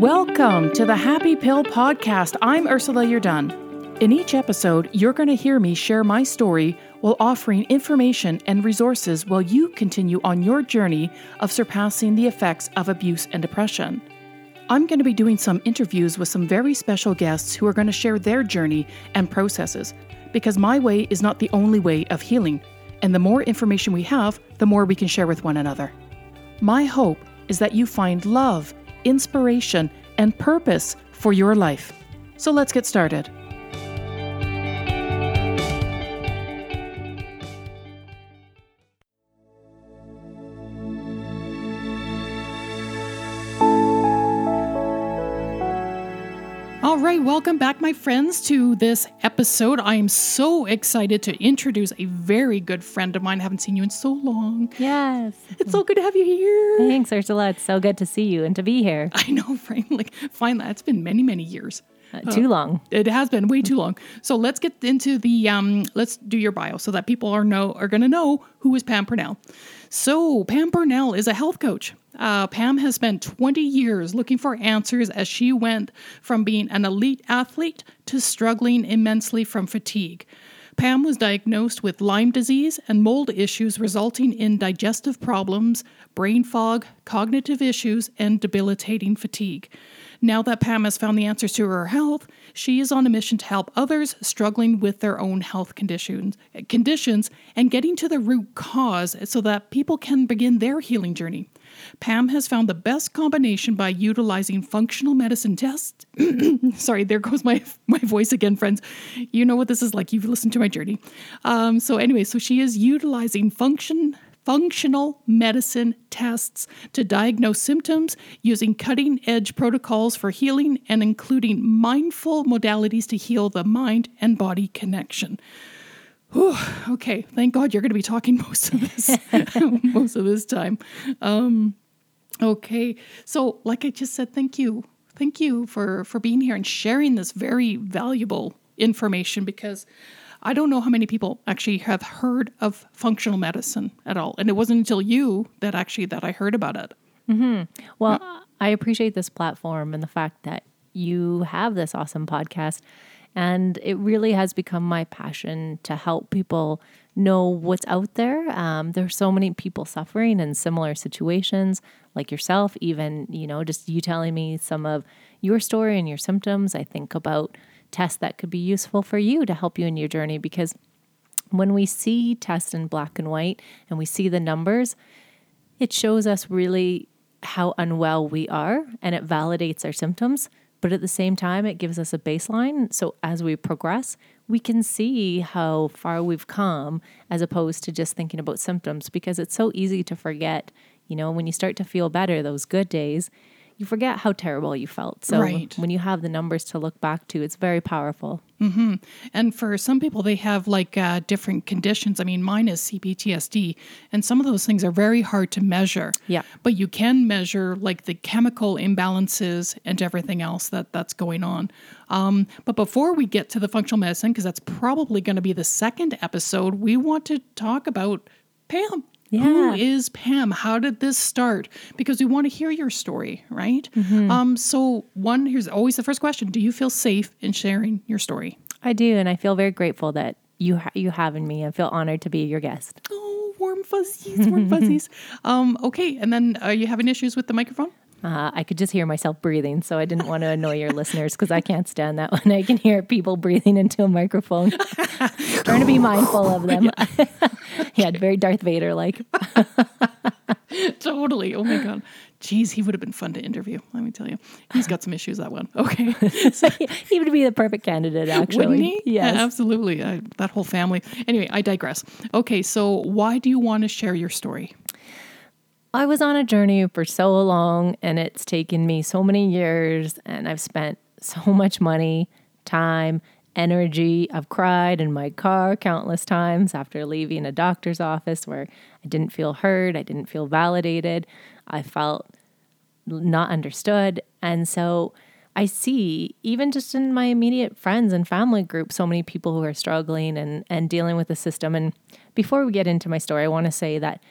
Welcome to the Happy Pill Podcast. I'm Ursula Yerdun. In each episode, you're going to hear me share my story while offering information and resources while you continue on your journey of surpassing the effects of abuse and depression. I'm going to be doing some interviews with some very special guests who are going to share their journey and processes because my way is not the only way of healing, and the more information we have, the more we can share with one another. My hope is that you find love, inspiration, and purpose for your life. So let's get started. Welcome back, my friends, to this episode. I am so excited to introduce a very good friend of mine. I haven't seen you in so long. Yes. It's so good to have you here. Thanks, Ursula. It's so good to see you and to be here. I know, right? Like, finally, it's been many, many years. Uh, too long. It has been way too long. So let's get into the um. Let's do your bio so that people are know are going to know who is Pam Purnell. So Pam Purnell is a health coach. Uh, Pam has spent 20 years looking for answers as she went from being an elite athlete to struggling immensely from fatigue. Pam was diagnosed with Lyme disease and mold issues, resulting in digestive problems, brain fog, cognitive issues, and debilitating fatigue. Now that Pam has found the answers to her health, she is on a mission to help others struggling with their own health conditions, conditions and getting to the root cause so that people can begin their healing journey. Pam has found the best combination by utilizing functional medicine tests. Sorry, there goes my my voice again, friends. You know what this is like. You've listened to my journey. Um, so anyway, so she is utilizing function functional medicine tests to diagnose symptoms using cutting edge protocols for healing and including mindful modalities to heal the mind and body connection. Whew, okay, thank God you're going to be talking most of this most of this time. Um, okay, so like I just said, thank you, thank you for for being here and sharing this very valuable information because I don't know how many people actually have heard of functional medicine at all, and it wasn't until you that actually that I heard about it. Mm-hmm. Well, I appreciate this platform and the fact that you have this awesome podcast. And it really has become my passion to help people know what's out there. Um, there's so many people suffering in similar situations, like yourself, even, you know, just you telling me some of your story and your symptoms. I think about tests that could be useful for you to help you in your journey because when we see tests in black and white and we see the numbers, it shows us really how unwell we are and it validates our symptoms. But at the same time, it gives us a baseline. So as we progress, we can see how far we've come as opposed to just thinking about symptoms because it's so easy to forget. You know, when you start to feel better, those good days, you forget how terrible you felt. So Right. when you have the numbers to look back to, it's very powerful. And for some people, they have like uh, different conditions. I mean, mine is CPTSD, and some of those things are very hard to measure. Yeah. But you can measure like the chemical imbalances and everything else that that's going on. Um, but before we get to the functional medicine, because that's probably going to be the second episode, we want to talk about Pam. Who Yeah. is Pam? How did this start? Because we want to hear your story, right? Mm-hmm. Um, so, one, here's always the first question Do you feel safe in sharing your story? I do, and I feel very grateful that you ha- you have in me. I feel honored to be your guest. Oh, warm fuzzies, warm fuzzies. Um, okay, and then are you having issues with the microphone? Uh, I could just hear myself breathing, so I didn't want to annoy your listeners because I can't stand that when I can hear people breathing into a microphone. Trying to be mindful of them. yeah, very Darth Vader like. totally. Oh my god. Jeez, he would have been fun to interview. Let me tell you, he's got some issues. That one. Okay, so, he would be the perfect candidate, actually. wouldn't he? Yes. Yeah, absolutely. Uh, that whole family. Anyway, I digress. Okay, so why do you want to share your story? I was on a journey for so long and it's taken me so many years and I've spent so much money, time, energy. I've cried in my car countless times after leaving a doctor's office where I didn't feel heard, I didn't feel validated, I felt not understood. And so I see, even just in my immediate friends and family group, so many people who are struggling and, and dealing with the system. And before we get into my story, I want to say that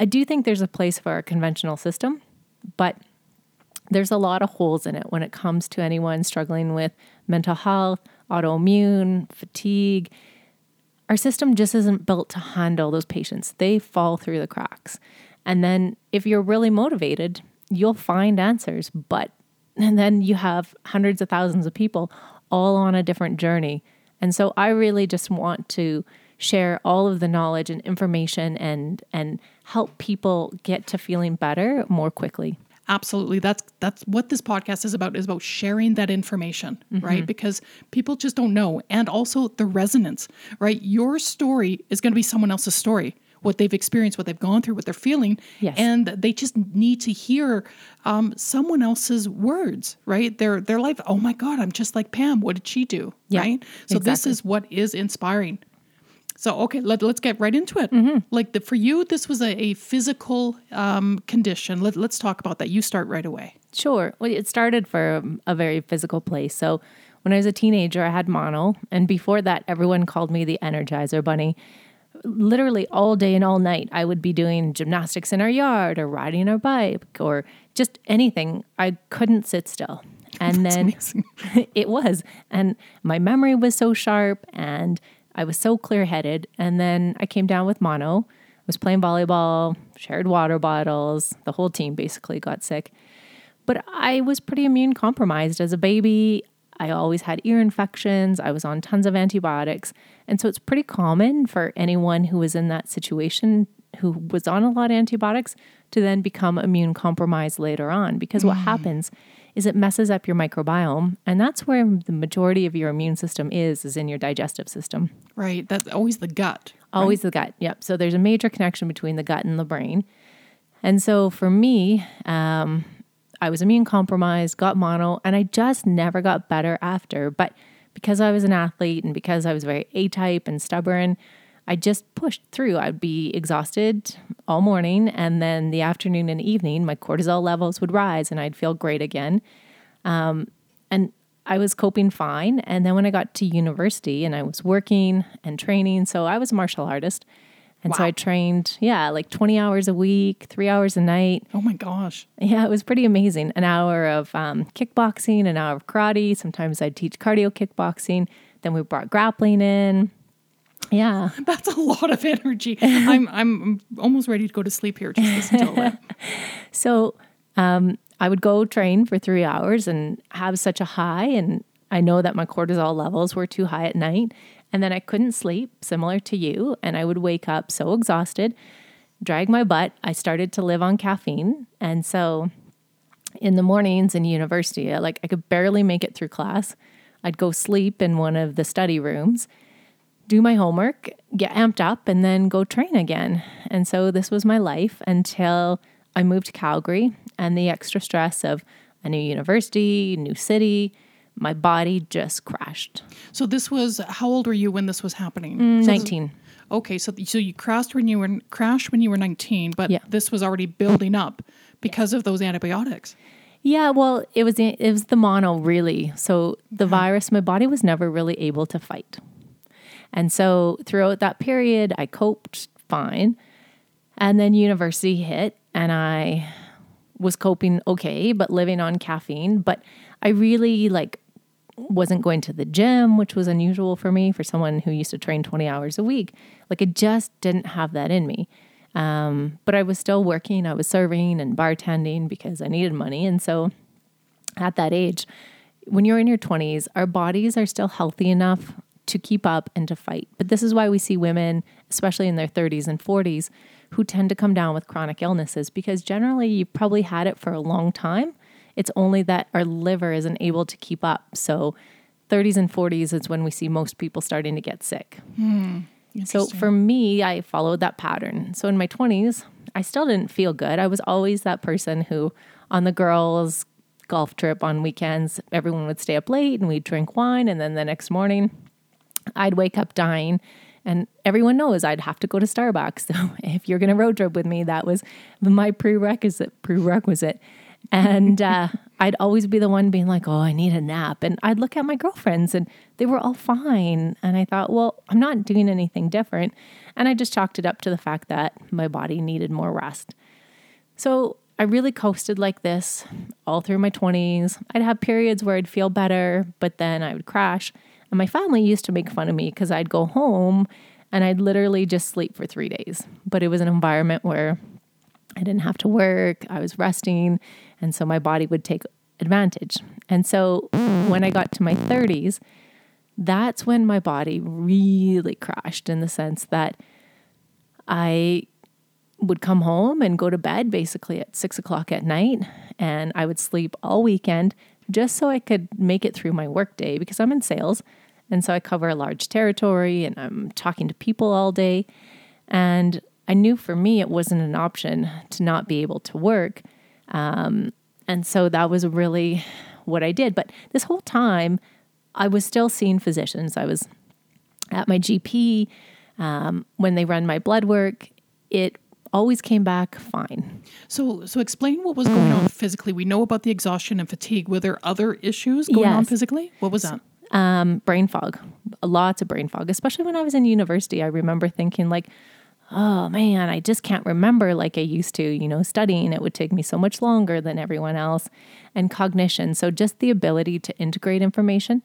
I do think there's a place for a conventional system, but there's a lot of holes in it when it comes to anyone struggling with mental health, autoimmune, fatigue. Our system just isn't built to handle those patients. They fall through the cracks. And then if you're really motivated, you'll find answers. But and then you have hundreds of thousands of people all on a different journey. And so I really just want to share all of the knowledge and information and and help people get to feeling better more quickly. Absolutely. That's that's what this podcast is about is about sharing that information mm-hmm. right? Because people just don't know. And also the resonance right? Your story is going to be someone else's story. What they've experienced what they've gone through what they're feeling. Yes. and they just need to hear um, someone else's words right? Their their life oh my god i'm just like pam. What did she do? Yeah, right? So exactly. this is what is inspiring so okay, let, let's get right into it. Mm-hmm. Like the, for you, this was a, a physical um, condition. Let, let's talk about that. You start right away. Sure. Well, it started for a very physical place. So when I was a teenager, I had mono, and before that, everyone called me the Energizer Bunny. Literally all day and all night, I would be doing gymnastics in our yard, or riding our bike, or just anything. I couldn't sit still. And then it was, and my memory was so sharp, and I was so clear headed. And then I came down with mono, was playing volleyball, shared water bottles. The whole team basically got sick. But I was pretty immune compromised as a baby. I always had ear infections. I was on tons of antibiotics. And so it's pretty common for anyone who was in that situation who was on a lot of antibiotics to then become immune compromised later on. Because mm. what happens is it messes up your microbiome. And that's where the majority of your immune system is is in your digestive system. Right. That's always the gut always right? the gut. Yep. So there's a major connection between the gut and the brain. And so for me um, i was immune compromised got mono and i just never got better after. But because i was an athlete and because i was very a type and stubborn I just pushed through. I'd be exhausted all morning, and then the afternoon and evening, my cortisol levels would rise, and I'd feel great again. Um, and I was coping fine. And then when I got to university, and I was working and training, so I was a martial artist. And wow. so I trained, yeah, like 20 hours a week, three hours a night. Oh my gosh. Yeah, it was pretty amazing. An hour of um, kickboxing, an hour of karate. Sometimes I'd teach cardio kickboxing. Then we brought grappling in. Yeah. That's a lot of energy. I'm I'm almost ready to go to sleep here just listen to all that. so um, I would go train for three hours and have such a high and I know that my cortisol levels were too high at night. And then I couldn't sleep, similar to you. And I would wake up so exhausted, drag my butt. I started to live on caffeine. And so in the mornings in university, like I could barely make it through class. I'd go sleep in one of the study rooms do my homework, get amped up, and then go train again. And so this was my life until I moved to Calgary and the extra stress of a new university, new city, my body just crashed. So this was how old were you when this was happening? Mm, so 19. This, okay, so so you crashed when you were crashed when you were 19, but yeah. this was already building up because of those antibiotics. Yeah, well, it was it was the mono really. So the virus my body was never really able to fight. And so throughout that period, I coped fine. And then university hit and I was coping okay, but living on caffeine. But I really like wasn't going to the gym, which was unusual for me for someone who used to train 20 hours a week. Like it just didn't have that in me. Um, but I was still working, I was serving and bartending because I needed money. And so at that age, when you're in your 20s, our bodies are still healthy enough to keep up and to fight. But this is why we see women, especially in their 30s and 40s, who tend to come down with chronic illnesses because generally you've probably had it for a long time. It's only that our liver isn't able to keep up. So 30s and 40s is when we see most people starting to get sick. Hmm, so for me, I followed that pattern. So in my 20s, I still didn't feel good. I was always that person who, on the girls' golf trip on weekends, everyone would stay up late and we'd drink wine. And then the next morning, I'd wake up dying. And everyone knows I'd have to go to Starbucks. So if you're going to road trip with me, that was my prerequisite. Prerequisite, and uh, I'd always be the one being like, "Oh, I need a nap," and I'd look at my girlfriends, and they were all fine. And I thought, well, I'm not doing anything different, and I just chalked it up to the fact that my body needed more rest. So I really coasted like this all through my 20s. I'd have periods where I'd feel better, but then I would crash. And my family used to make fun of me because I'd go home and I'd literally just sleep for three days. But it was an environment where I didn't have to work, I was resting. And so my body would take advantage. And so when I got to my 30s, that's when my body really crashed in the sense that I would come home and go to bed basically at six o'clock at night. And I would sleep all weekend just so I could make it through my workday because I'm in sales. And so I cover a large territory and I'm talking to people all day. And I knew for me it wasn't an option to not be able to work. Um, and so that was really what I did. But this whole time, I was still seeing physicians. I was at my GP um, when they run my blood work. It always came back fine. So, so explain what was going on physically. We know about the exhaustion and fatigue. Were there other issues going on physically? What was that? Um, brain fog, lots of brain fog, especially when I was in university. I remember thinking, like, oh man, I just can't remember like I used to. You know, studying, it would take me so much longer than everyone else. And cognition. So, just the ability to integrate information.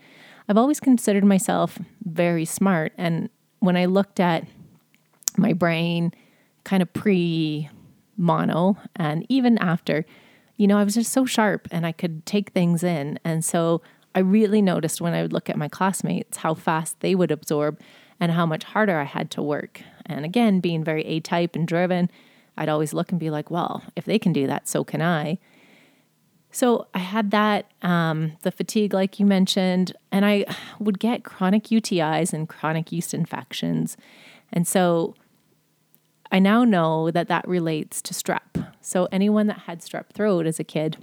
I've always considered myself very smart. And when I looked at my brain kind of pre mono and even after, you know, I was just so sharp and I could take things in. And so I really noticed when I would look at my classmates how fast they would absorb and how much harder I had to work. And again, being very A type and driven, I'd always look and be like, well, if they can do that, so can I. So I had that, um, the fatigue, like you mentioned, and I would get chronic UTIs and chronic yeast infections. And so I now know that that relates to strep. So anyone that had strep throat as a kid,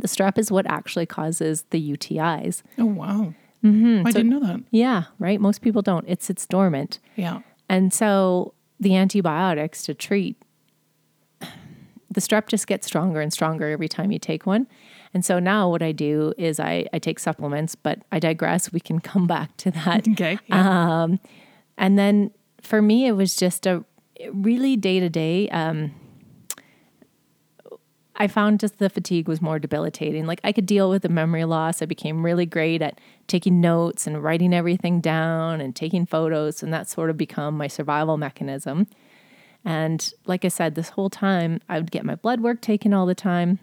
the strep is what actually causes the UTIs. Oh wow! Mm-hmm. I didn't know that. Yeah, right. Most people don't. It sits dormant. Yeah. And so the antibiotics to treat the strep just gets stronger and stronger every time you take one. And so now what I do is I, I take supplements, but I digress. We can come back to that. Okay. Yeah. And then for me, it was just a really day to day. I found just the fatigue was more debilitating. Like I could deal with the memory loss. I became really great at taking notes and writing everything down and taking photos, and that sort of become my survival mechanism. And like I said, this whole time I would get my blood work taken all the time.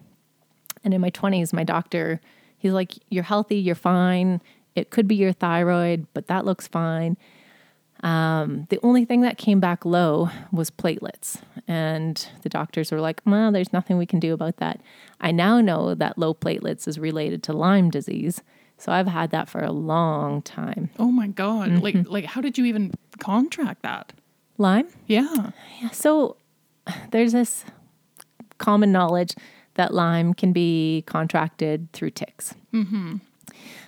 And in my 20s, my doctor, he's like, You're healthy, you're fine. It could be your thyroid, but that looks fine. Um, the only thing that came back low was platelets. And the doctors were like, Well, there's nothing we can do about that. I now know that low platelets is related to Lyme disease. So I've had that for a long time. oh my god! mm-hmm. Like, like, how did you even contract that? Lyme? Yeah. So there's this common knowledge that Lyme can be contracted through ticks.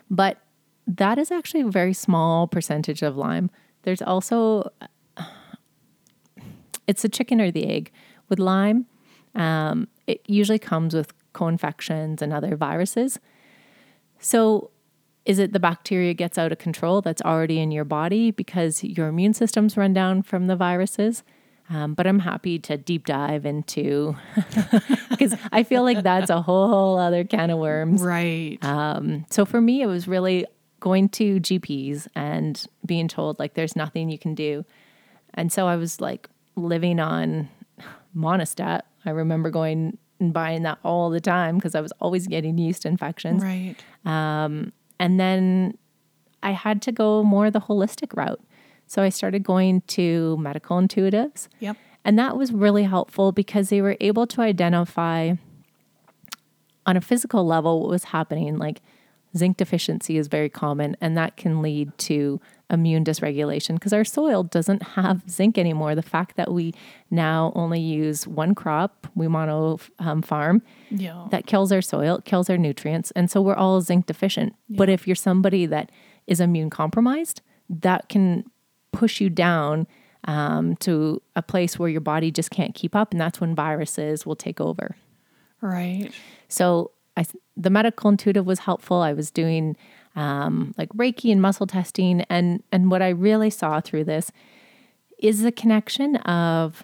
But that is actually a very small percentage of Lyme. There's also, it's the chicken or the egg. With Lyme, um, it usually comes with co-infections and other viruses. So is it the bacteria gets out of control that's already in your body because your immune system's run down from the viruses? Um, but I'm happy to deep dive into because I feel like that's a whole other can of worms. Right. Um, so for me, it was really going to GPs and being told like there's nothing you can do. And so I was like living on Monistat. I remember going and buying that all the time because I was always getting yeast infections. right. Um, and then I had to go more the holistic route. So I started going to medical intuitives. Yep. And that was really helpful because they were able to identify on a physical level what was happening. Like zinc deficiency is very common, and that can lead to immune dysregulation because our soil doesn't have zinc anymore. The fact that we now only use one crop, we mono um, farm, Yeah. that kills our soil, kills our nutrients. And so we're all zinc deficient. But if you're somebody that is immune compromised, that can push you down um, to a place where your body just can't keep up. And that's when viruses will take over. right. So I, the medical intuitive was helpful. I was doing um, like Reiki and muscle testing. And, and what I really saw through this is the connection of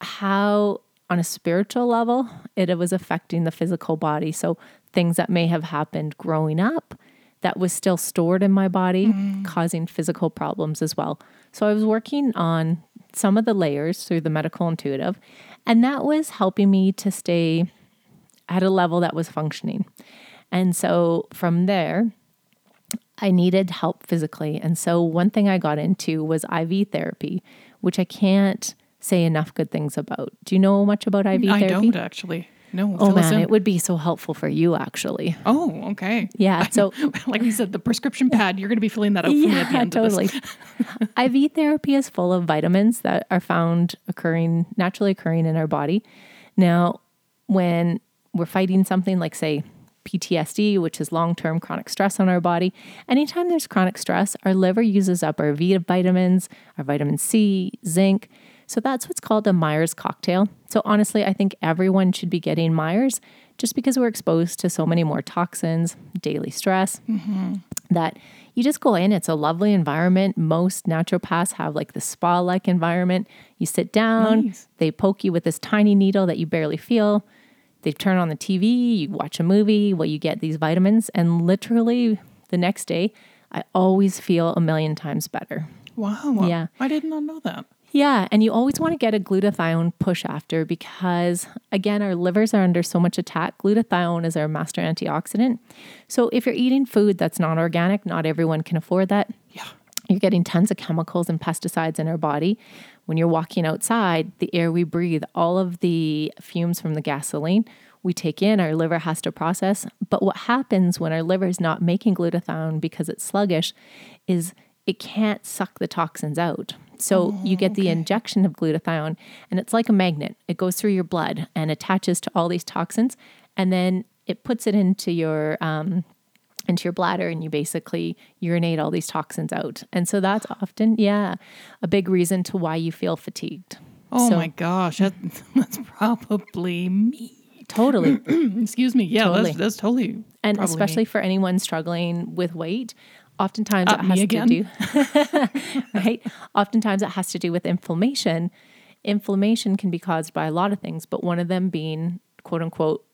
how on a spiritual level, it was affecting the physical body. So things that may have happened growing up that was still stored in my body, causing physical problems as well. So I was working on some of the layers through the medical intuitive, and that was helping me to stay at a level that was functioning. And so from there, I needed help physically. And so one thing I got into was IV therapy, which I can't say enough good things about. Do you know much about IV I therapy? I don't actually. No. Oh man, in. it would be so helpful for you actually. Oh, okay. Yeah. So like we said, the prescription pad, you're going to be filling that out for me at the yeah, end totally. of this. IV therapy is full of vitamins that are found occurring naturally occurring in our body. Now, when we're fighting something like say PTSD, which is long-term chronic stress on our body, anytime there's chronic stress, our liver uses up our B vitamins, our vitamin C, zinc. So that's what's called a Myers cocktail. So honestly, I think everyone should be getting Myers just because we're exposed to so many more toxins, daily stress mm-hmm. that you just go in. It's a lovely environment. Most naturopaths have like the spa like environment. You sit down, Nice. they poke you with this tiny needle that you barely feel. They turn on the TV, you watch a movie, well, you get these vitamins. And literally the next day, I always feel a million times better. Wow. Yeah. I did not know that. Yeah, and you always want to get a glutathione push after because, again, our livers are under so much attack. Glutathione is our master antioxidant. So, if you're eating food that's not organic, not everyone can afford that. Yeah. You're getting tons of chemicals and pesticides in our body. When you're walking outside, the air we breathe, all of the fumes from the gasoline we take in, our liver has to process. But what happens when our liver is not making glutathione because it's sluggish is it can't suck the toxins out. So you get the injection of glutathione, and it's like a magnet. It goes through your blood and attaches to all these toxins, and then it puts it into your um, into your bladder and you basically urinate all these toxins out. And so that's often, yeah, a big reason to why you feel fatigued. Oh So- my gosh. That, that's probably me. Totally. Excuse me. Yeah, Totally. that's, that's totally. and especially me. for anyone struggling with weight, oftentimes Uh, it has to do right. Oftentimes it has to do with inflammation. Inflammation can be caused by a lot of things, but one of them being quote unquote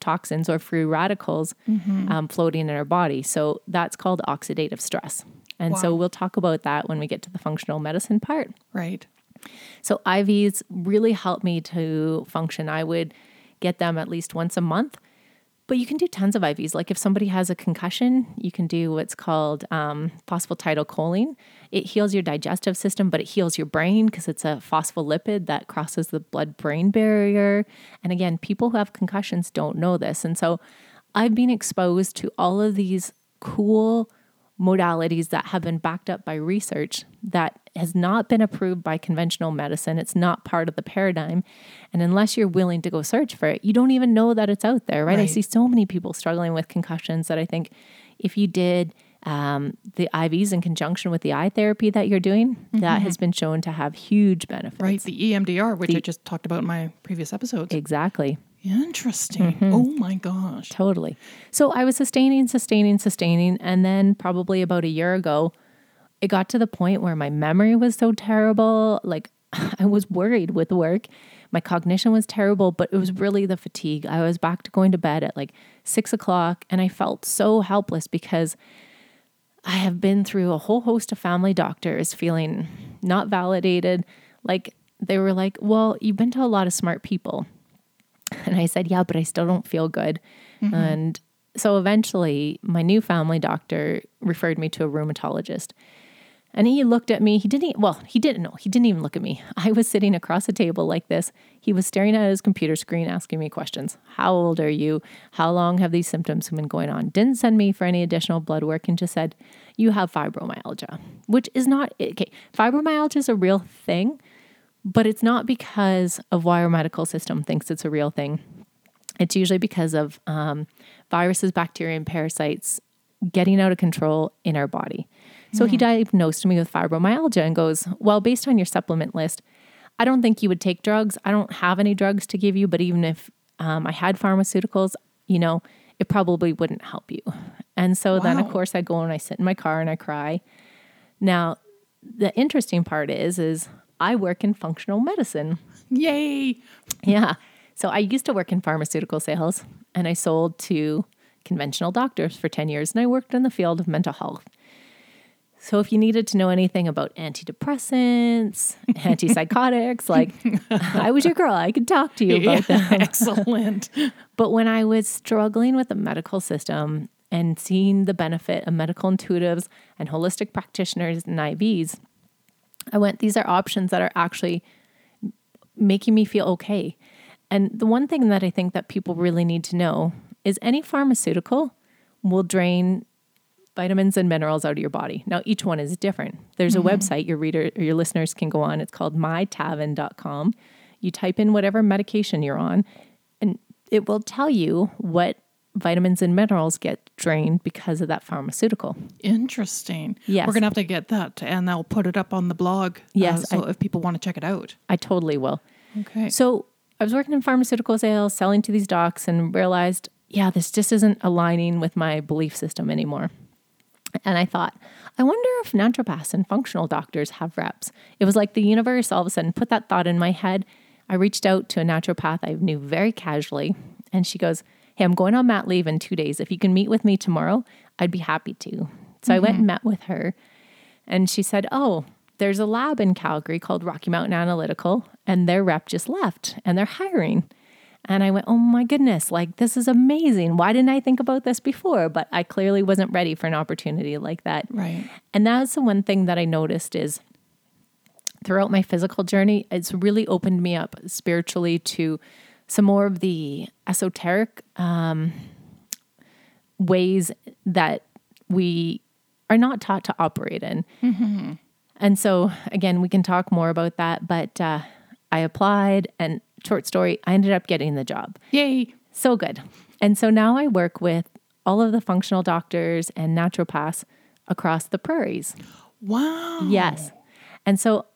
toxins or free radicals Mm-hmm. um, floating in our body. So that's called oxidative stress. And so we'll talk about that when we get to the functional medicine part. Right. So IVs really help me to function. I would get them at least once a month, but you can do tons of IVs. Like if somebody has a concussion, you can do what's called um, phosphatidylcholine. It heals your digestive system, but it heals your brain because it's a phospholipid that crosses the blood-brain barrier. And again, people who have concussions don't know this, and so I've been exposed to all of these cool modalities that have been backed up by research that has not been approved by conventional medicine. It's not part of the paradigm. And unless you're willing to go search for it, you don't even know that it's out there, right? I see so many people struggling with concussions that I think if you did um, the IVs in conjunction with the eye therapy that you're doing, that has been shown to have huge benefits. Right. The EMDR, which I just talked about in my previous episodes. Exactly. Interesting. Mm-hmm. Oh my gosh. Totally. So I was sustaining, sustaining, sustaining. And then probably about a year ago, it got to the point where my memory was so terrible. Like I was worried with work. My cognition was terrible, but it was really the fatigue. I was back to going to bed at like six o'clock and I felt so helpless because I have been through a whole host of family doctors feeling not validated. Like they were like, well, you've been to a lot of smart people. And I said, yeah, but I still don't feel good. Mm-hmm. And so eventually, my new family doctor referred me to a rheumatologist. And he looked at me. He didn't, well, he didn't know. He didn't even look at me. I was sitting across a table like this. He was staring at his computer screen, asking me questions. How old are you? How long have these symptoms been going on? Didn't send me for any additional blood work and just said, You have fibromyalgia, which is not, okay, fibromyalgia is a real thing, but it's not because of why our medical system thinks it's a real thing. It's usually because of um, viruses, bacteria, and parasites getting out of control in our body. So he diagnosed me with fibromyalgia and goes, Well, based on your supplement list, I don't think you would take drugs. I don't have any drugs to give you, but even if um, I had pharmaceuticals, you know, it probably wouldn't help you. And so then, of course, I go and I sit in my car and I cry. Now, the interesting part is, is I work in functional medicine. Yay. Yeah. So I used to work in pharmaceutical sales and I sold to conventional doctors for 10 years and I worked in the field of mental health. So if you needed to know anything about antidepressants, antipsychotics, like I was your girl, I could talk to you about them. Excellent. But when I was struggling with the medical system and seeing the benefit of medical intuitives and holistic practitioners and IVs, I went, these are options that are actually making me feel okay. And the one thing that I think that people really need to know is any pharmaceutical will drain vitamins and minerals out of your body. Now each one is different. There's a website your reader or your listeners can go on. It's called mytavin.com. You type in whatever medication you're on and it will tell you what vitamins and minerals get drained because of that pharmaceutical. Interesting. Yes. We're going to have to get that and I'll put it up on the blog. uh, Yes, so if people want to check it out. I totally will. Okay. So I was working in pharmaceutical sales, selling to these docs, and realized, yeah, this just isn't aligning with my belief system anymore. And I thought, I wonder if naturopaths and functional doctors have reps. It was like the universe all of a sudden put that thought in my head. I reached out to a naturopath I knew very casually, and she goes, Hey, I'm going on mat leave in two days. If you can meet with me tomorrow, I'd be happy to. So I went and mm-hmm. met with her, and she said, Oh, there's a lab in Calgary called Rocky Mountain Analytical, and their rep just left and they're hiring. And I went, Oh my goodness, like this is amazing. Why didn't I think about this before? But I clearly wasn't ready for an opportunity like that. right. And that's the one thing that I noticed is throughout my physical journey, it's really opened me up spiritually to some more of the esoteric um, ways that we are not taught to operate in. And so, again, we can talk more about that. But uh, I applied, and short story, I ended up getting the job. Yay. So good. And so now I work with all of the functional doctors and naturopaths across the prairies. Wow. Yes. And so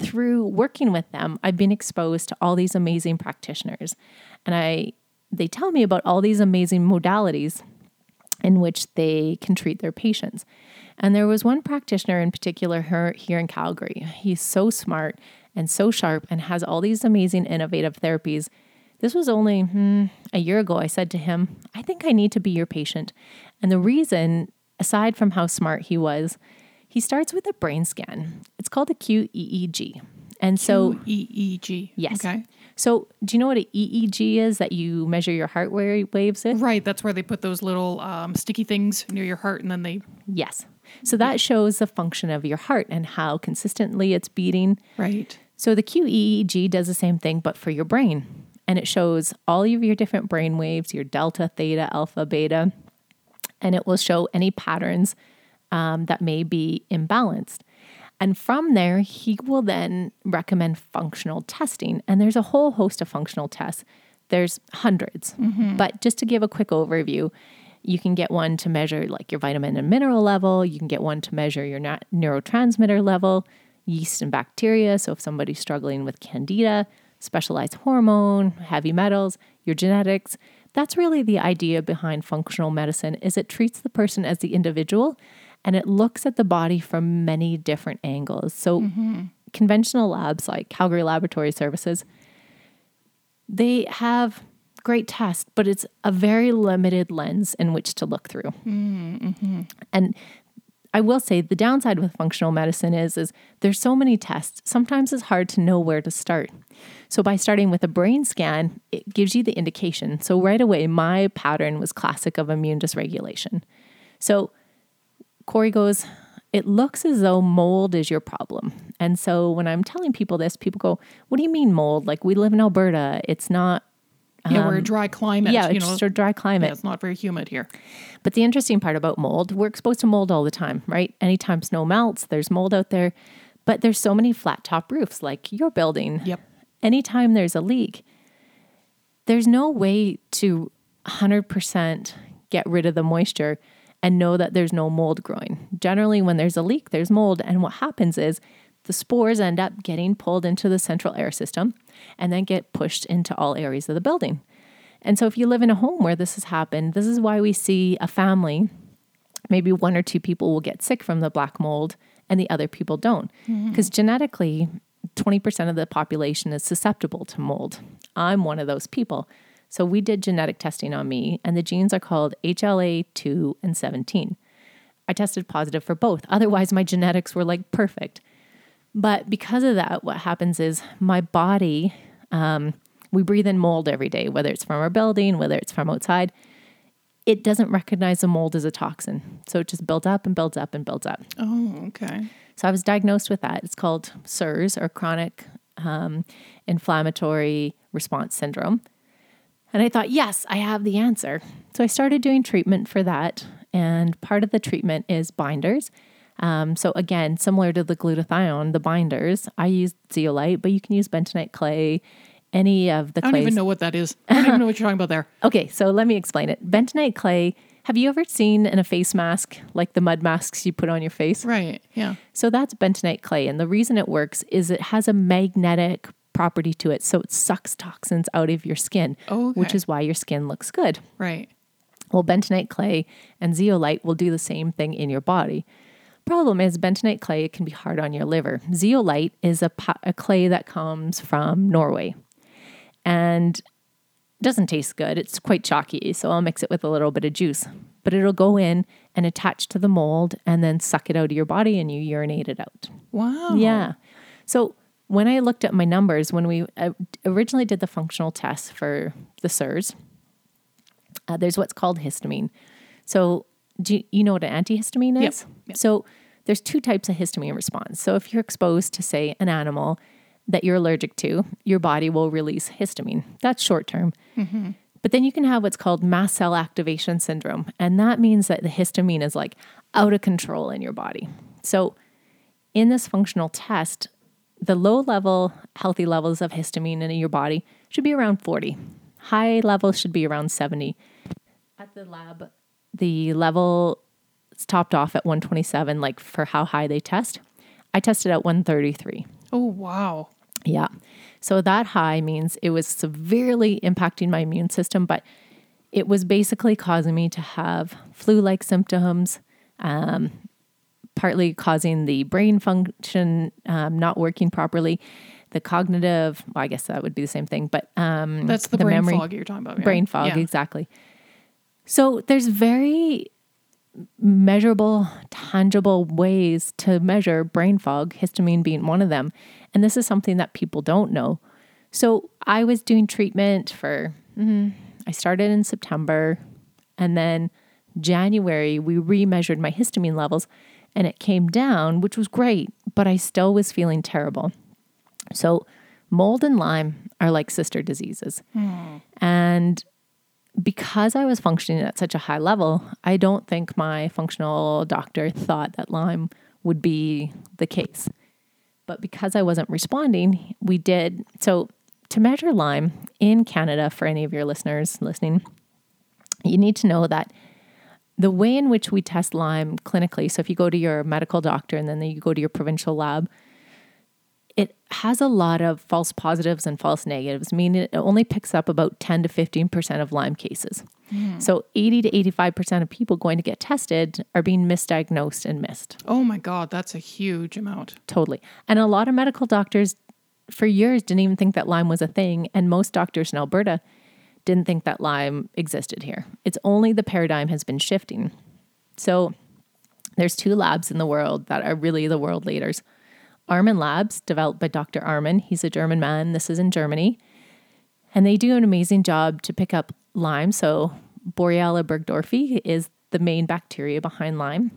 through working with them, I've been exposed to all these amazing practitioners. And I they tell me about all these amazing modalities in which they can treat their patients. And there was one practitioner in particular her, here in Calgary. He's so smart and so sharp and has all these amazing innovative therapies. This was only hmm, a year ago. I said to him, I think I need to be your patient. And the reason, aside from how smart he was, he starts with a brain scan. It's called a QEEG. And so, EEG. yes. Okay. So, do you know what an EEG is that you measure your heart wa- waves with? Right. That's where they put those little um, sticky things near your heart and then they. Yes. So, that shows the function of your heart and how consistently it's beating. Right. So, the QEEG does the same thing, but for your brain. And it shows all of your different brain waves, your delta, theta, alpha, beta, and it will show any patterns um, that may be imbalanced. And from there, he will then recommend functional testing. And there's a whole host of functional tests. There's 100s But just to give a quick overview, you can get one to measure like your vitamin and mineral level. You can get one to measure your nat- neurotransmitter level, yeast and bacteria. So if somebody's struggling with candida, specialized hormone, heavy metals, your genetics, that's really the idea behind functional medicine is it treats the person as the individual and it looks at the body from many different angles. So mm-hmm. conventional labs like Calgary Laboratory Services, they have great tests, but it's a very limited lens in which to look through. Mm-hmm. And I will say the downside with functional medicine is is there's so many tests. Sometimes it's hard to know where to start. So by starting with a brain scan, it gives you the indication. So right away, my pattern was classic of immune dysregulation. So Corey goes, it looks as though mold is your problem. And so when I'm telling people this, people go, What do you mean mold? Like we live in Alberta. It's not Yeah, we're a dry climate. Um, yeah, you it's know, just a dry climate. yeah, it's not very humid here. But the interesting part about mold, we're exposed to mold all the time, right? Anytime snow melts, there's mold out there. But there's so many flat top roofs like your building. Yep. Anytime there's a leak, there's no way to 100% get rid of the moisture and know that there's no mold growing. Generally, when there's a leak, there's mold. And what happens is the spores end up getting pulled into the central air system and then get pushed into all areas of the building. And so, if you live in a home where this has happened, this is why we see a family, maybe one or two people will get sick from the black mold and the other people don't. Mm-hmm. Because genetically, 20% of the population is susceptible to mold. I'm one of those people. So we did genetic testing on me, and the genes are called HLA2 and 17. I tested positive for both. Otherwise, my genetics were like perfect. But because of that, what happens is my body, um, we breathe in mold every day, whether it's from our building, whether it's from outside. It doesn't recognize the mold as a toxin. So it just builds up and builds up and builds up. Oh, okay. So I was diagnosed with that. It's called CIRS or chronic um, inflammatory response syndrome. And I thought, yes, I have the answer. So I started doing treatment for that. And part of the treatment is binders. Um, so again, similar to the glutathione, the binders, I use zeolite, but you can use bentonite clay, any of the I don't clays. even know what that is. I don't even know what you're talking about there. Okay, so let me explain it. Bentonite clay. Have you ever seen in a face mask like the mud masks you put on your face? Right. Yeah. So that's bentonite clay. And the reason it works is it has a magnetic property to it. So it sucks toxins out of your skin, Okay. which is why your skin looks good. Right. Well, bentonite clay and zeolite will do the same thing in your body. Problem is, bentonite clay can be hard on your liver. Zeolite is a, pa- a clay that comes from Norway and doesn't taste good. It's quite chalky, so I'll mix it with a little bit of juice. But it'll go in and attach to the mold and then suck it out of your body and you urinate it out. Wow. Yeah. So when I looked at my numbers, when we uh, originally did the functional test for the CIRS, uh, there's what's called histamine. So do you, know what an antihistamine is? Yep. So there's two types of histamine response. So if you're exposed to, say, an animal that you're allergic to, your body will release histamine. That's short term. Mm-hmm. But then you can have what's called mast cell activation syndrome. And that means that the histamine is like out of control in your body. So in this functional test, the low level, healthy levels of histamine in your body should be around 40. High levels should be around 70. At the lab, the level is topped off at 127, like for how high they test. I tested at 133. Oh, wow. Yeah. So that high means it was severely impacting my immune system, but it was basically causing me to have flu like symptoms, um, partly causing the brain function um, not working properly, the cognitive, well, I guess that would be the same thing, but um, That's the, the brain memory- fog you're talking about. right? brain fog, Yeah. exactly. So there's very measurable, tangible ways to measure brain fog, histamine being one of them. And this is something that people don't know. So I was doing treatment for, mm, I started in September and then January, we remeasured my histamine levels and it came down, which was great, but I still was feeling terrible. So mold and Lyme are like sister diseases. And because I was functioning at such a high level, I don't think my functional doctor thought that Lyme would be the case. But because I wasn't responding, we did. So, to measure Lyme in Canada, for any of your listeners listening, you need to know that the way in which we test Lyme clinically, so if you go to your medical doctor and then you go to your provincial lab, it has a lot of false positives and false negatives, meaning it only picks up about 10 to 15% of Lyme cases. Hmm. So 80 to 85% of people going to get tested are being misdiagnosed and missed. Oh my God, that's a huge amount. Totally. And a lot of medical doctors for years didn't even think that Lyme was a thing. And most doctors in Alberta didn't think that Lyme existed here. It's only the paradigm has been shifting. So there's two labs in the world that are really the world leaders. Armin Labs, developed by Dr. Armin. He's a German man. This is in Germany. And they do an amazing job to pick up Lyme. So Borrelia burgdorferi is the main bacteria behind Lyme.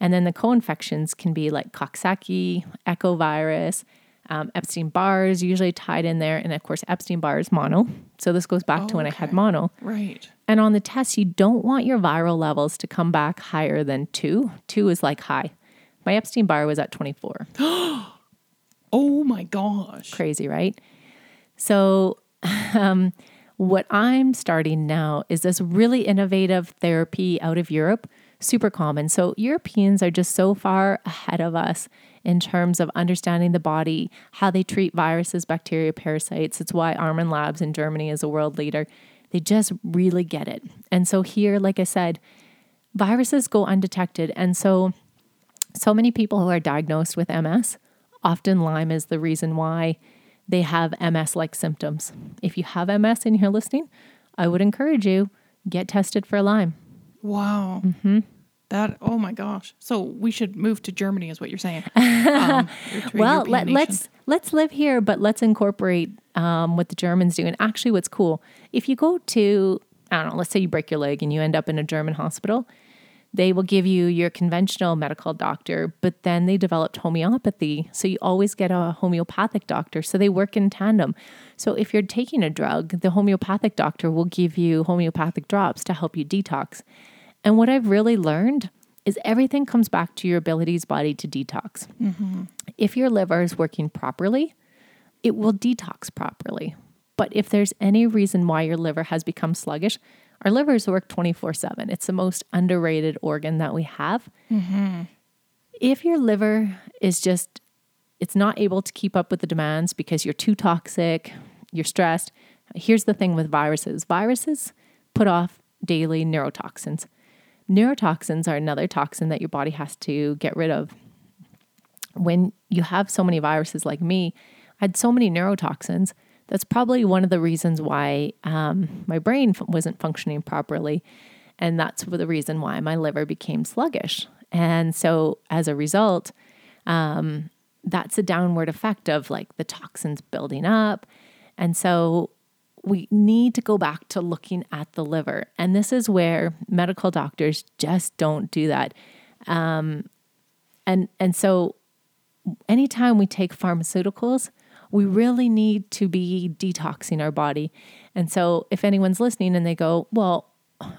And then the co-infections can be like Coxsackie, echovirus, um, Epstein-Barr is usually tied in there. And of course, Epstein-Barr is mono. So this goes back to when I had mono. Right. And on the test, you don't want your viral levels to come back higher than two. Two is like high. My Epstein Barr was at 24. Oh my gosh. Crazy, right? So, um, what I'm starting now is this really innovative therapy out of Europe, super common. So, Europeans are just so far ahead of us in terms of understanding the body, how they treat viruses, bacteria, parasites. It's why Armin Labs in Germany is a world leader. They just really get it. And so, here, like I said, viruses go undetected. And so, so many people who are diagnosed with MS Often, Lyme is the reason why they have MS like symptoms. If you have MS and you're listening, I would encourage you get tested for Lyme. Wow. Mm-hmm. That oh my gosh. So we should move to Germany, is what you're saying. Um, well, let, us let's, let's live here, but let's incorporate um, what the Germans do. And actually, what's cool if you go to I don't know, let's say you break your leg and you end up in a German hospital, they will give you your conventional medical doctor, but then they developed homeopathy. So you always get a homeopathic doctor. So they work in tandem. So if you're taking a drug, the homeopathic doctor will give you homeopathic drops to help you detox. And what I've really learned is everything comes back to your abilities body to detox. Mm-hmm. If your liver is working properly, it will detox properly. But if there's any reason why your liver has become sluggish, our livers work 24 7. It's the most underrated organ that we have. Mm-hmm. If your liver is just, it's not able to keep up with the demands because you're too toxic, you're stressed. Here's the thing with viruses viruses put off daily neurotoxins. Neurotoxins are another toxin that your body has to get rid of. When you have so many viruses like me, I had so many neurotoxins. That's probably one of the reasons why um, my brain wasn't functioning properly. And that's the reason why my liver became sluggish. And so as a result, um, that's a downward effect of like the toxins building up. And so we need to go back to looking at the liver. And this is where medical doctors just don't do that. Um, and, and so anytime we take pharmaceuticals, we really need to be detoxing our body. And so if anyone's listening and they go, well,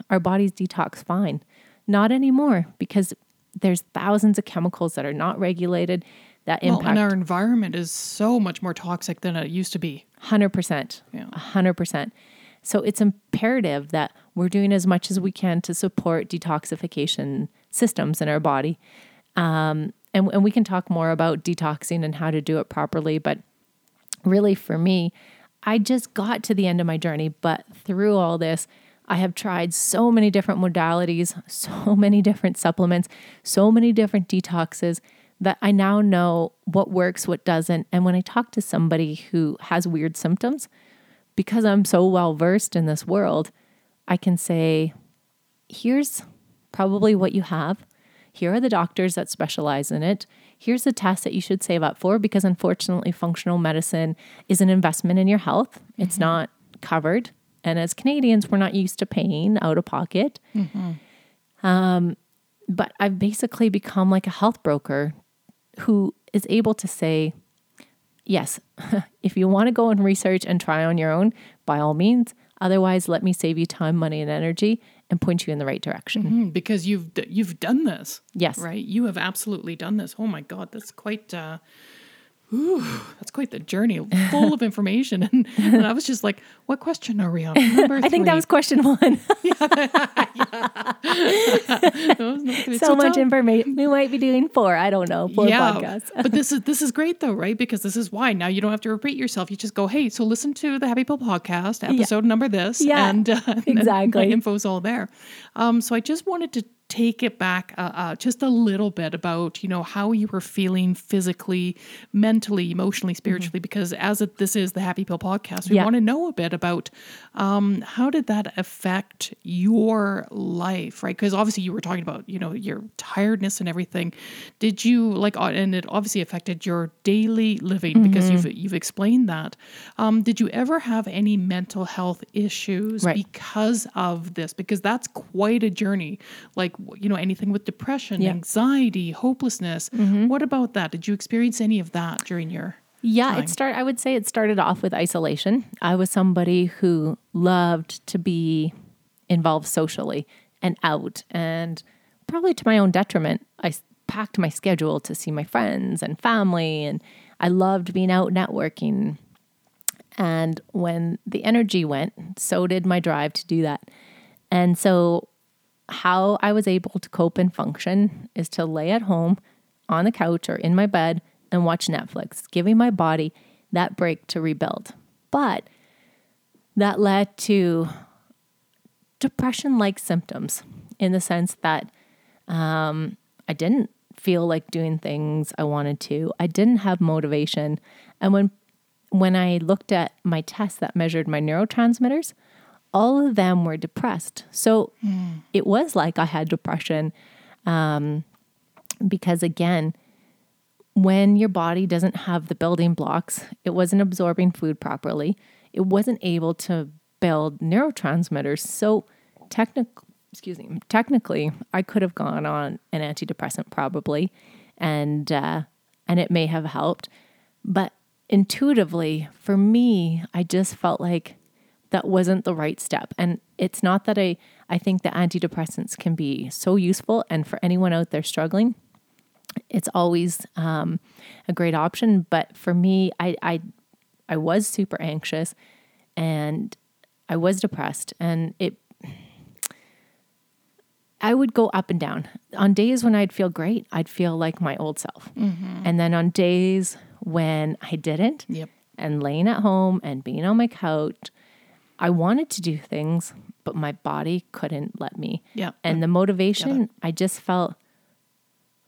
our bodies detox fine, not anymore because there's thousands of chemicals that are not regulated that impact. Well, and our environment is so much more toxic than it used to be. 100%. Yeah. 100%. So it's imperative that we're doing as much as we can to support detoxification systems in our body. Um, and, and we can talk more about detoxing and how to do it properly. But really, for me, I just got to the end of my journey. But through all this, I have tried so many different modalities, so many different supplements, so many different detoxes that I now know what works, what doesn't. And when I talk to somebody who has weird symptoms, because I'm so well versed in this world, I can say, here's probably what you have. Here are the doctors that specialize in it. Here's the test that you should save up for because unfortunately, functional medicine is an investment in your health. Mm-hmm. It's not covered. And as Canadians, we're not used to paying out of pocket. Mm-hmm. Um, but I've basically become like a health broker who is able to say, yes, if you want to go and research and try on your own, by all means. Otherwise, let me save you time, money, and energy and point you in the right direction. Mm-hmm, because you've you've done this. Yes. Right? You have absolutely done this. Oh my god, that's quite uh Ooh, that's quite the journey, full of information. And, and, I was just like, what question are we on? I think that was question one. so, so, much information. We might be doing four. I don't know. Four yeah, podcasts. but this is this is great though, right? Because this is why now you don't have to repeat yourself. You just go, hey, so listen to the Happy Pill podcast, episode yeah. number this. Yeah, and, uh, exactly. And info's all there. Um, so I just wanted to take it back uh, uh, just a little bit about you know how you were feeling physically mentally emotionally spiritually mm-hmm. because as it, this is the happy pill podcast we yeah. want to know a bit about um, how did that affect your life right because obviously you were talking about you know your tiredness and everything did you like uh, and it obviously affected your daily living mm-hmm. because you've you've explained that um, did you ever have any mental health issues right. because of this because that's quite a journey like you know, anything with depression, yeah. anxiety, hopelessness. Mm-hmm. What about that? Did you experience any of that during your yeah, time? it start I would say it started off with isolation. I was somebody who loved to be involved socially and out and probably to my own detriment. I packed my schedule to see my friends and family and I loved being out networking. And when the energy went, so did my drive to do that. And so how I was able to cope and function is to lay at home on the couch or in my bed and watch Netflix, giving my body that break to rebuild. But that led to depression like symptoms in the sense that um, I didn't feel like doing things I wanted to. I didn't have motivation. And when when I looked at my tests that measured my neurotransmitters, all of them were depressed. So it was like I had depression. Um, because again, when your body doesn't have the building blocks, it wasn't absorbing food properly, it wasn't able to build neurotransmitters. So technically, excuse me, technically, I could have gone on an antidepressant probably, and uh, and it may have helped, but intuitively for me, I just felt like that wasn't the right step. And it's not that I I think that antidepressants can be so useful, and for anyone out there struggling, it's always um, a great option. But for me, I I I was super anxious, and I was depressed, and it I would go up and down. On days when I'd feel great, I'd feel like my old self. And then on days when I didn't, Yep. and laying at home and being on my couch, I wanted to do things, but my body couldn't let me. Yep. And the motivation, I just felt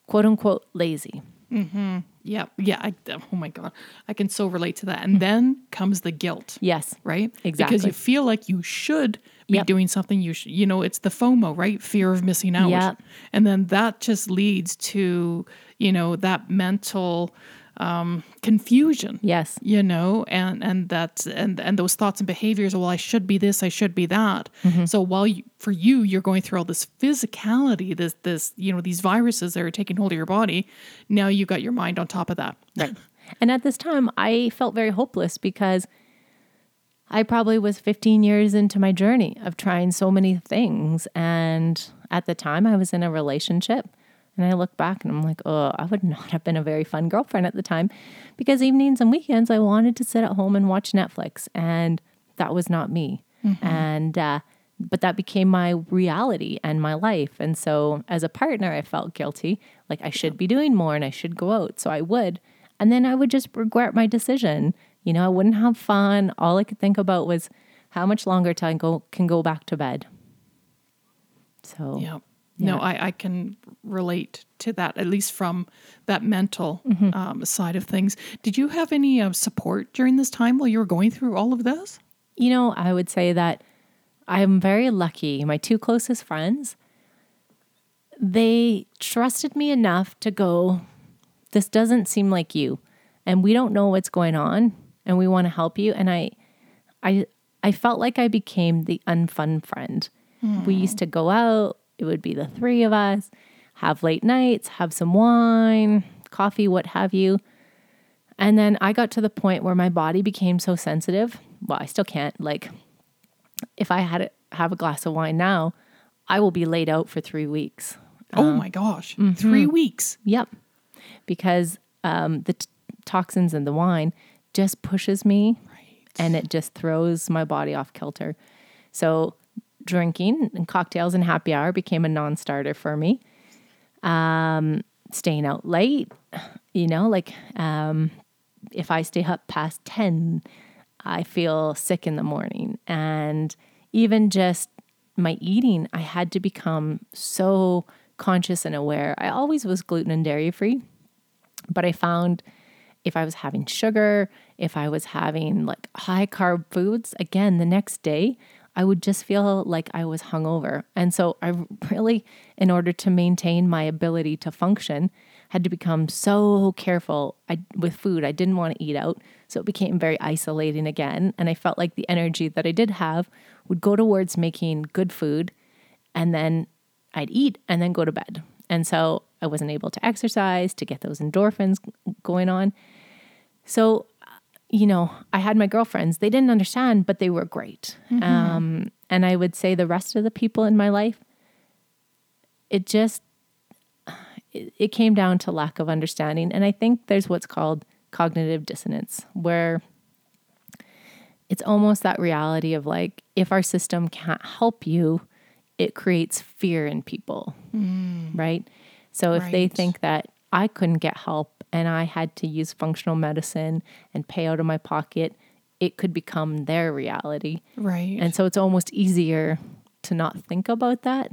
quote unquote lazy. Mm-hmm. Yeah. Yeah. I, oh my God. I can so relate to that. And then comes the guilt. Yes. Right? Exactly. Because you feel like you should be Yep. doing something you should, you know, it's the FOMO, right? Fear of missing out. Yep. And then that just leads to, you know, that mental um, confusion. Yes. You know, and and that's and and those thoughts and behaviors. Well, I should be this. I should be that. Mm-hmm. So while you, for you, you're going through all this physicality, this this you know these viruses that are taking hold of your body. Now you got your mind on top of that. Right. And at this time, I felt very hopeless because I probably was 15 years into my journey of trying so many things. And at the time, I was in a relationship. And I look back and I'm like, oh, I would not have been a very fun girlfriend at the time because evenings and weekends I wanted to sit at home and watch Netflix. And that was not me. And, uh, but that became my reality and my life. And so as a partner, I felt guilty. Like I should be doing more and I should go out. So I would. And then I would just regret my decision. You know, I wouldn't have fun. All I could think about was how much longer till I go, can go back to bed. So, Yeah. No, I, I can relate to that, at least from that mental Mm-hmm. um, side of things. Did you have any uh, support during this time while you were going through all of this? you know, I would say that I'm very lucky. My two closest friends, they trusted me enough to go, this doesn't seem like you. And we don't know what's going on and we want to help you. And I I I felt like I became the unfun friend. We used to go out, it would be the three of us, have late nights, have some wine, coffee, what have you. And then I got to the point where my body became so sensitive. Well, I still can't. Like, if I had to have a glass of wine now, I will be laid out for three weeks. oh my gosh, mm-hmm. three weeks. Yep. Because um, the t- toxins in the wine just pushes me and it just throws my body off kilter. So, drinking and cocktails and happy hour became a non starter for me. Um, staying out late, you know, like um, if I stay up past 10, I feel sick in the morning. And even just my eating, I had to become so conscious and aware. I always was gluten and dairy free, but I found if I was having sugar, if I was having like high carb foods, again, the next day, I would just feel like I was hungover. And so I really, in order to maintain my ability to function, had to become so careful I, with food. I didn't want to eat out. So it became very isolating again. And I felt like the energy that I did have would go towards making good food. And then I'd eat and then go to bed. And so I wasn't able to exercise to get those endorphins going on. So, you know, I had my girlfriends. They didn't understand, but they were great. Um, and I would say the rest of the people in my life, it just it, it came down to lack of understanding. And I think there's what's called cognitive dissonance, where it's almost that reality of like if our system can't help you, it creates fear in people, right? So if they think that I couldn't get help and I had to use functional medicine and pay out of my pocket, it could become their reality. Right. And so it's almost easier to not think about that.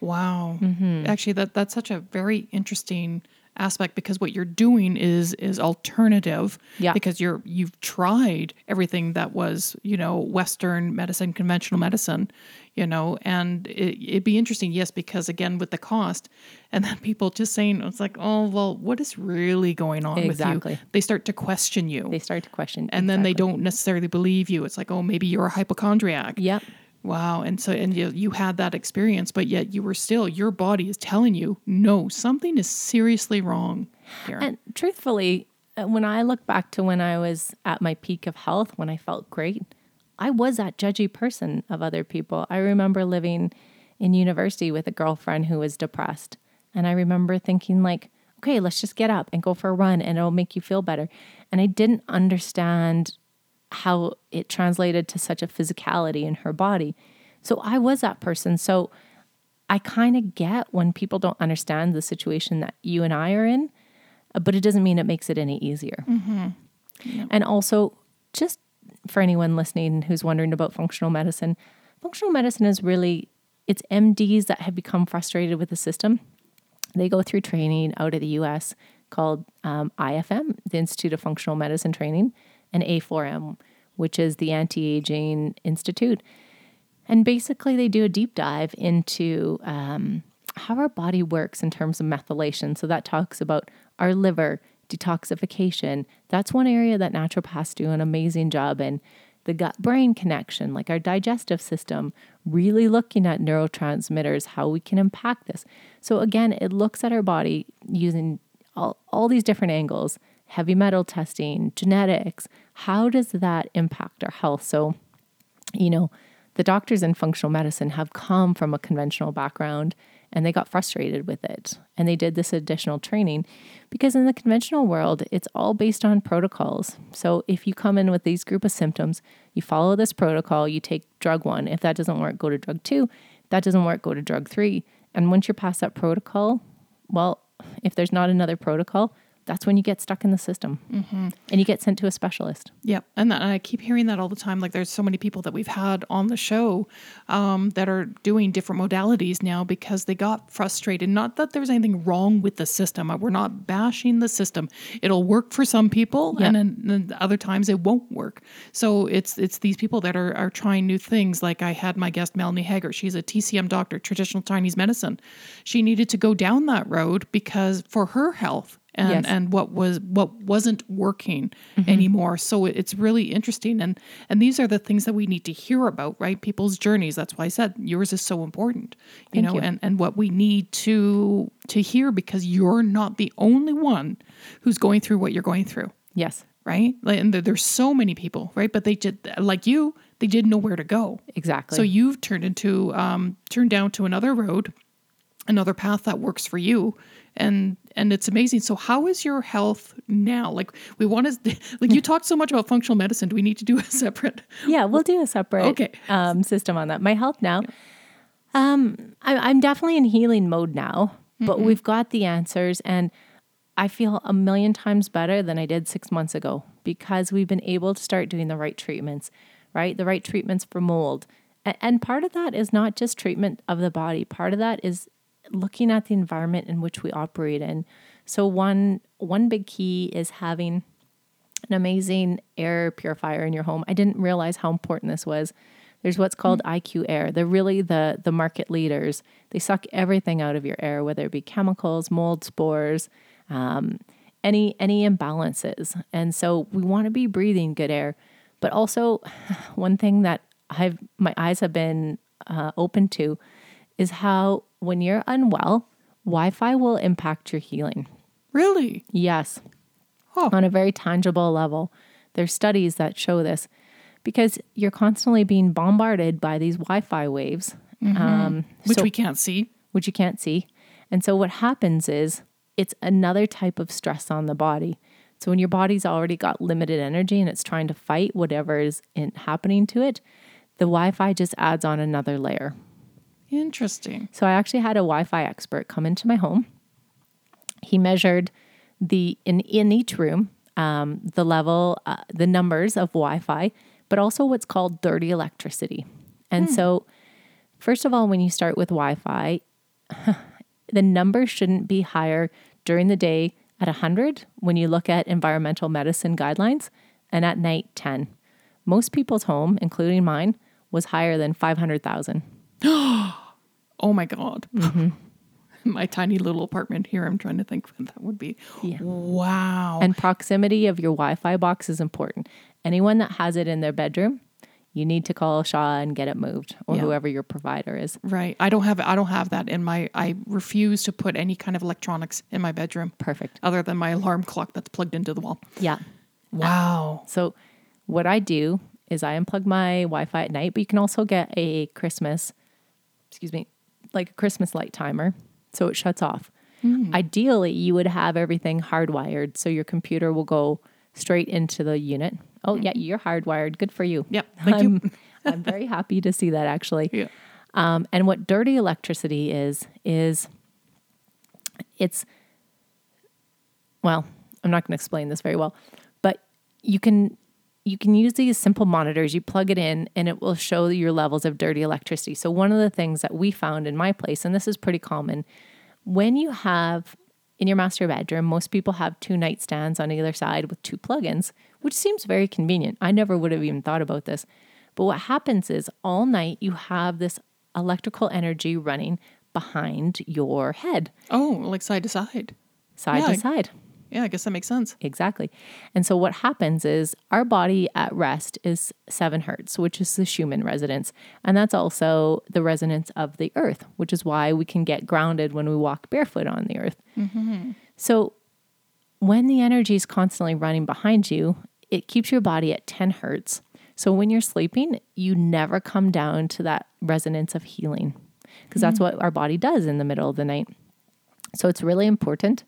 Wow. Mm-hmm. Actually, that that's such a very interesting aspect because what you're doing is is alternative. Yeah. Because you're you've tried everything that was you know Western medicine, conventional medicine, you know, and it, it'd be interesting, yes, because again with the cost, and then people just saying it's like, oh well, what is really going on with Exactly. you? They start to question you, They start to question. and then they don't necessarily believe you. It's like, oh, maybe you're a hypochondriac. Yep. Wow. And so, and you, you had that experience, but yet you were still, your body is telling you, no, something is seriously wrong here. And truthfully, uh, when I look back to when I was at my peak of health, when I felt great, I was that judgy person of other people. I remember living in university with a girlfriend who was depressed. And I remember thinking, like, okay, let's just get up and go for a run and it'll make you feel better. And I didn't understand how it translated to such a physicality in her body. So I was that person. So I kind of get when people don't understand the situation that you and I are in, but it doesn't mean it makes it any easier. Mm-hmm. And also, just for anyone listening who's wondering about functional medicine, functional medicine is really it's MDs that have become frustrated with the system. They go through training out of the US called um, IFM, the Institute of Functional Medicine Training, and A4M, which is the Anti Aging Institute. And basically, they do a deep dive into um, how our body works in terms of methylation. So that talks about our liver, detoxification. That's one area that naturopaths do an amazing job in. The gut brain connection, like our digestive system, really looking at neurotransmitters, how we can impact this. So, again, it looks at our body using all, all these different angles heavy metal testing, genetics. How does that impact our health? So, you know, the doctors in functional medicine have come from a conventional background and they got frustrated with it. And they did this additional training because in the conventional world, it's all based on protocols. So if you come in with these group of symptoms, you follow this protocol, you take drug one. If that doesn't work, go to drug two. If that doesn't work, go to drug three. And once you're past that protocol, well, if there's not another protocol, that's when you get stuck in the system and you get sent to a specialist. Yeah, and, that, and I keep hearing that all the time. Like, there's so many people that we've had on the show um, that are doing different modalities now because they got frustrated. Not that there's anything wrong with the system. Uh, We're not bashing the system. It'll work for some people, and then then other times it won't work. So it's it's these people that are are trying new things. Like I had my guest Melanie Hager. She's a TCM doctor, traditional Chinese medicine. She needed to go down that road because for her health and Yes. and what was what wasn't working anymore. So it- it's really interesting, and and these are the things that we need to hear about, right? People's journeys. That's why I said yours is so important, you Thank know, you. and and what we need to to hear because you're not the only one who's going through what you're going through, Yes, right? And there, there's so many people, right? But they did like you, they didn't know where to go. exactly. So you've turned into um, turned down to another road, another path that works for you, and and it's amazing. So how is your health now? Like we want to like you talked so much about functional medicine. Do we need to do a separate? Yeah, we'll do a separate Okay. um, system on that. My health now, um, I, I'm definitely in healing mode now, but we've got the answers, and I feel a million times better than I did six months ago because we've been able to start doing the right treatments, right? The right treatments for mold, and part of that is not just treatment of the body. Part of that is looking at the environment in which we operate in. So one one big key is having an amazing air purifier in your home. I didn't realize how important this was. There's what's called IQ Air. They're really the the market leaders. They suck everything out of your air, whether it be chemicals, mold spores, um, any any imbalances. And so we want to be breathing good air. But also, one thing that I've my eyes have been uh, open to is how when you're unwell, Wi-Fi will impact your healing. Really? Yes Oh, on a very tangible level. There's studies that show this because you're constantly being bombarded by these Wi-Fi waves, um, which so- we can't see. which you can't see. And so what happens is it's another type of stress on the body. So when your body's already got limited energy and it's trying to fight whatever is in, happening to it, the Wi-Fi just adds on another layer. Interesting. So I actually had a Wi-Fi expert come into my home. He measured the in in each room um, the level, uh, the numbers of Wi-Fi, but also what's called dirty electricity. And so, first of all, when you start with Wi-Fi, the number shouldn't be higher during the day at 100 when you look at environmental medicine guidelines and at night 10. Most people's home, including mine, was higher than 500,000. Oh my God. Mm-hmm. my tiny little apartment here, I'm trying to think what that would be. Wow. And proximity of your Wi Fi box is important. Anyone that has it in their bedroom, you need to call Shaw and get it moved or Yeah. whoever your provider is. right. I don't have I don't have that in my I refuse to put any kind of electronics in my bedroom Perfect. other than my alarm clock that's plugged into the wall. Yeah. Wow. So, what I do is I unplug my Wi Fi at night, but you can also get a Christmas, excuse me, like a Christmas light timer. So it shuts off. Ideally, you would have everything hardwired so your computer will go straight into the unit. Oh, yeah, you're hardwired. Good for you. Yep. Thank you. I'm, I'm very happy to see that actually. Yeah. Um, and what dirty electricity is, is it's, well, I'm not going to explain this very well, but you can you can use these simple monitors. You plug it in, and it will show your levels of dirty electricity. So one of the things that we found in my place, and this is pretty common, when you have in your master bedroom, most people have two nightstands on either side with two plugins, which seems very convenient. I never would have even thought about this. But what happens is all night you have this electrical energy running behind your head, Oh, like side to side. side Yeah. to side. Yeah, I guess that makes sense. Exactly. And so what happens is our body at rest is seven hertz, which is the Schumann resonance. And that's also the resonance of the earth, which is why we can get grounded when we walk barefoot on the earth. Mm-hmm. So when the energy is constantly running behind you, it keeps your body at 10 hertz. So when you're sleeping, you never come down to that resonance of healing because that's mm. what our body does in the middle of the night. So it's really important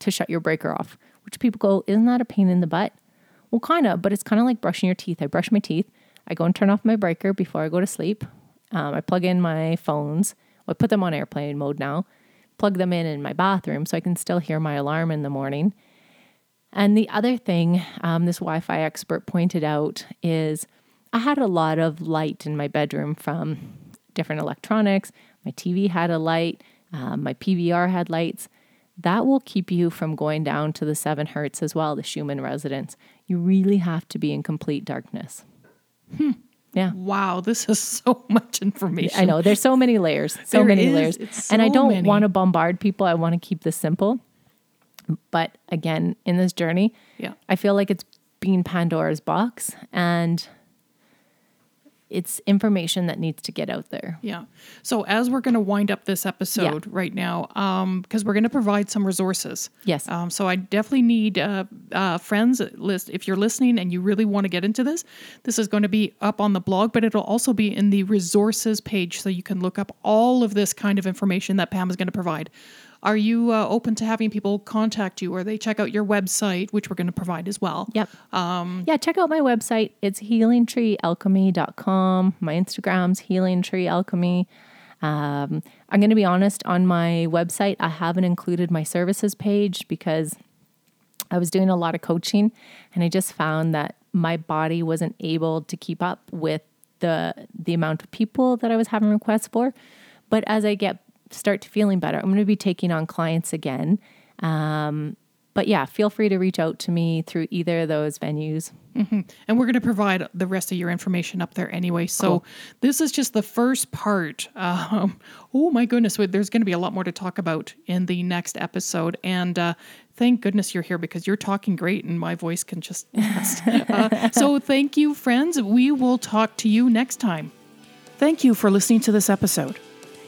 to shut your breaker off, which people go, Isn't that a pain in the butt? Well, kind of, but it's kind of like brushing your teeth. I brush my teeth, I go and turn off my breaker before I go to sleep. Um, I plug in my phones, I put them on airplane mode now, plug them in in my bathroom so I can still hear my alarm in the morning. And the other thing um, this Wi Fi expert pointed out is I had a lot of light in my bedroom from different electronics. My TV had a light, um, my PVR had lights. That will keep you from going down to the seven hertz as well, the Schumann resonance. You really have to be in complete darkness. Hmm. Yeah. Wow, this is so much information. I know there's so many layers, so There many is. layers, It's and I don't want to bombard people. I want to keep this simple. But again, in this journey, Yeah. I feel like it's being Pandora's box, and it's information that needs to get out there. Yeah. So as we're going to wind up this episode right now, um, because we're going to provide some resources. Yes. Um, so I definitely need uh, uh, friends list. If you're listening and you really want to get into this, this is going to be up on the blog, but it'll also be in the resources page, so you can look up all of this kind of information that Pam is going to provide. Are you uh, open to having people contact you, or they check out your website, which we're going to provide as well? Yep. Um, yeah, check out my website. It's healingtreealchemy.com. My Instagram's healingtreealchemy. Um, I'm going to be honest, on my website, I haven't included my services page because I was doing a lot of coaching and I just found that my body wasn't able to keep up with the the amount of people that I was having requests for. But as I get start to feeling better, I'm going to be taking on clients again. Um, but yeah, feel free to reach out to me through either of those venues. And we're going to provide the rest of your information up there anyway. So this is just the first part. Um, oh my goodness, there's going to be a lot more to talk about in the next episode. And uh, thank goodness you're here because you're talking great and my voice can just. uh, so thank you, friends. We will talk to you next time. Thank you for listening to this episode.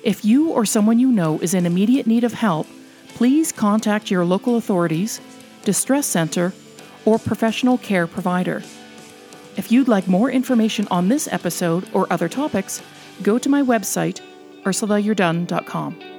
If you or someone you know is in immediate need of help, please contact your local authorities, distress center, or professional care provider. If you'd like more information on this episode or other topics, go to my website, ursulayourdone.com.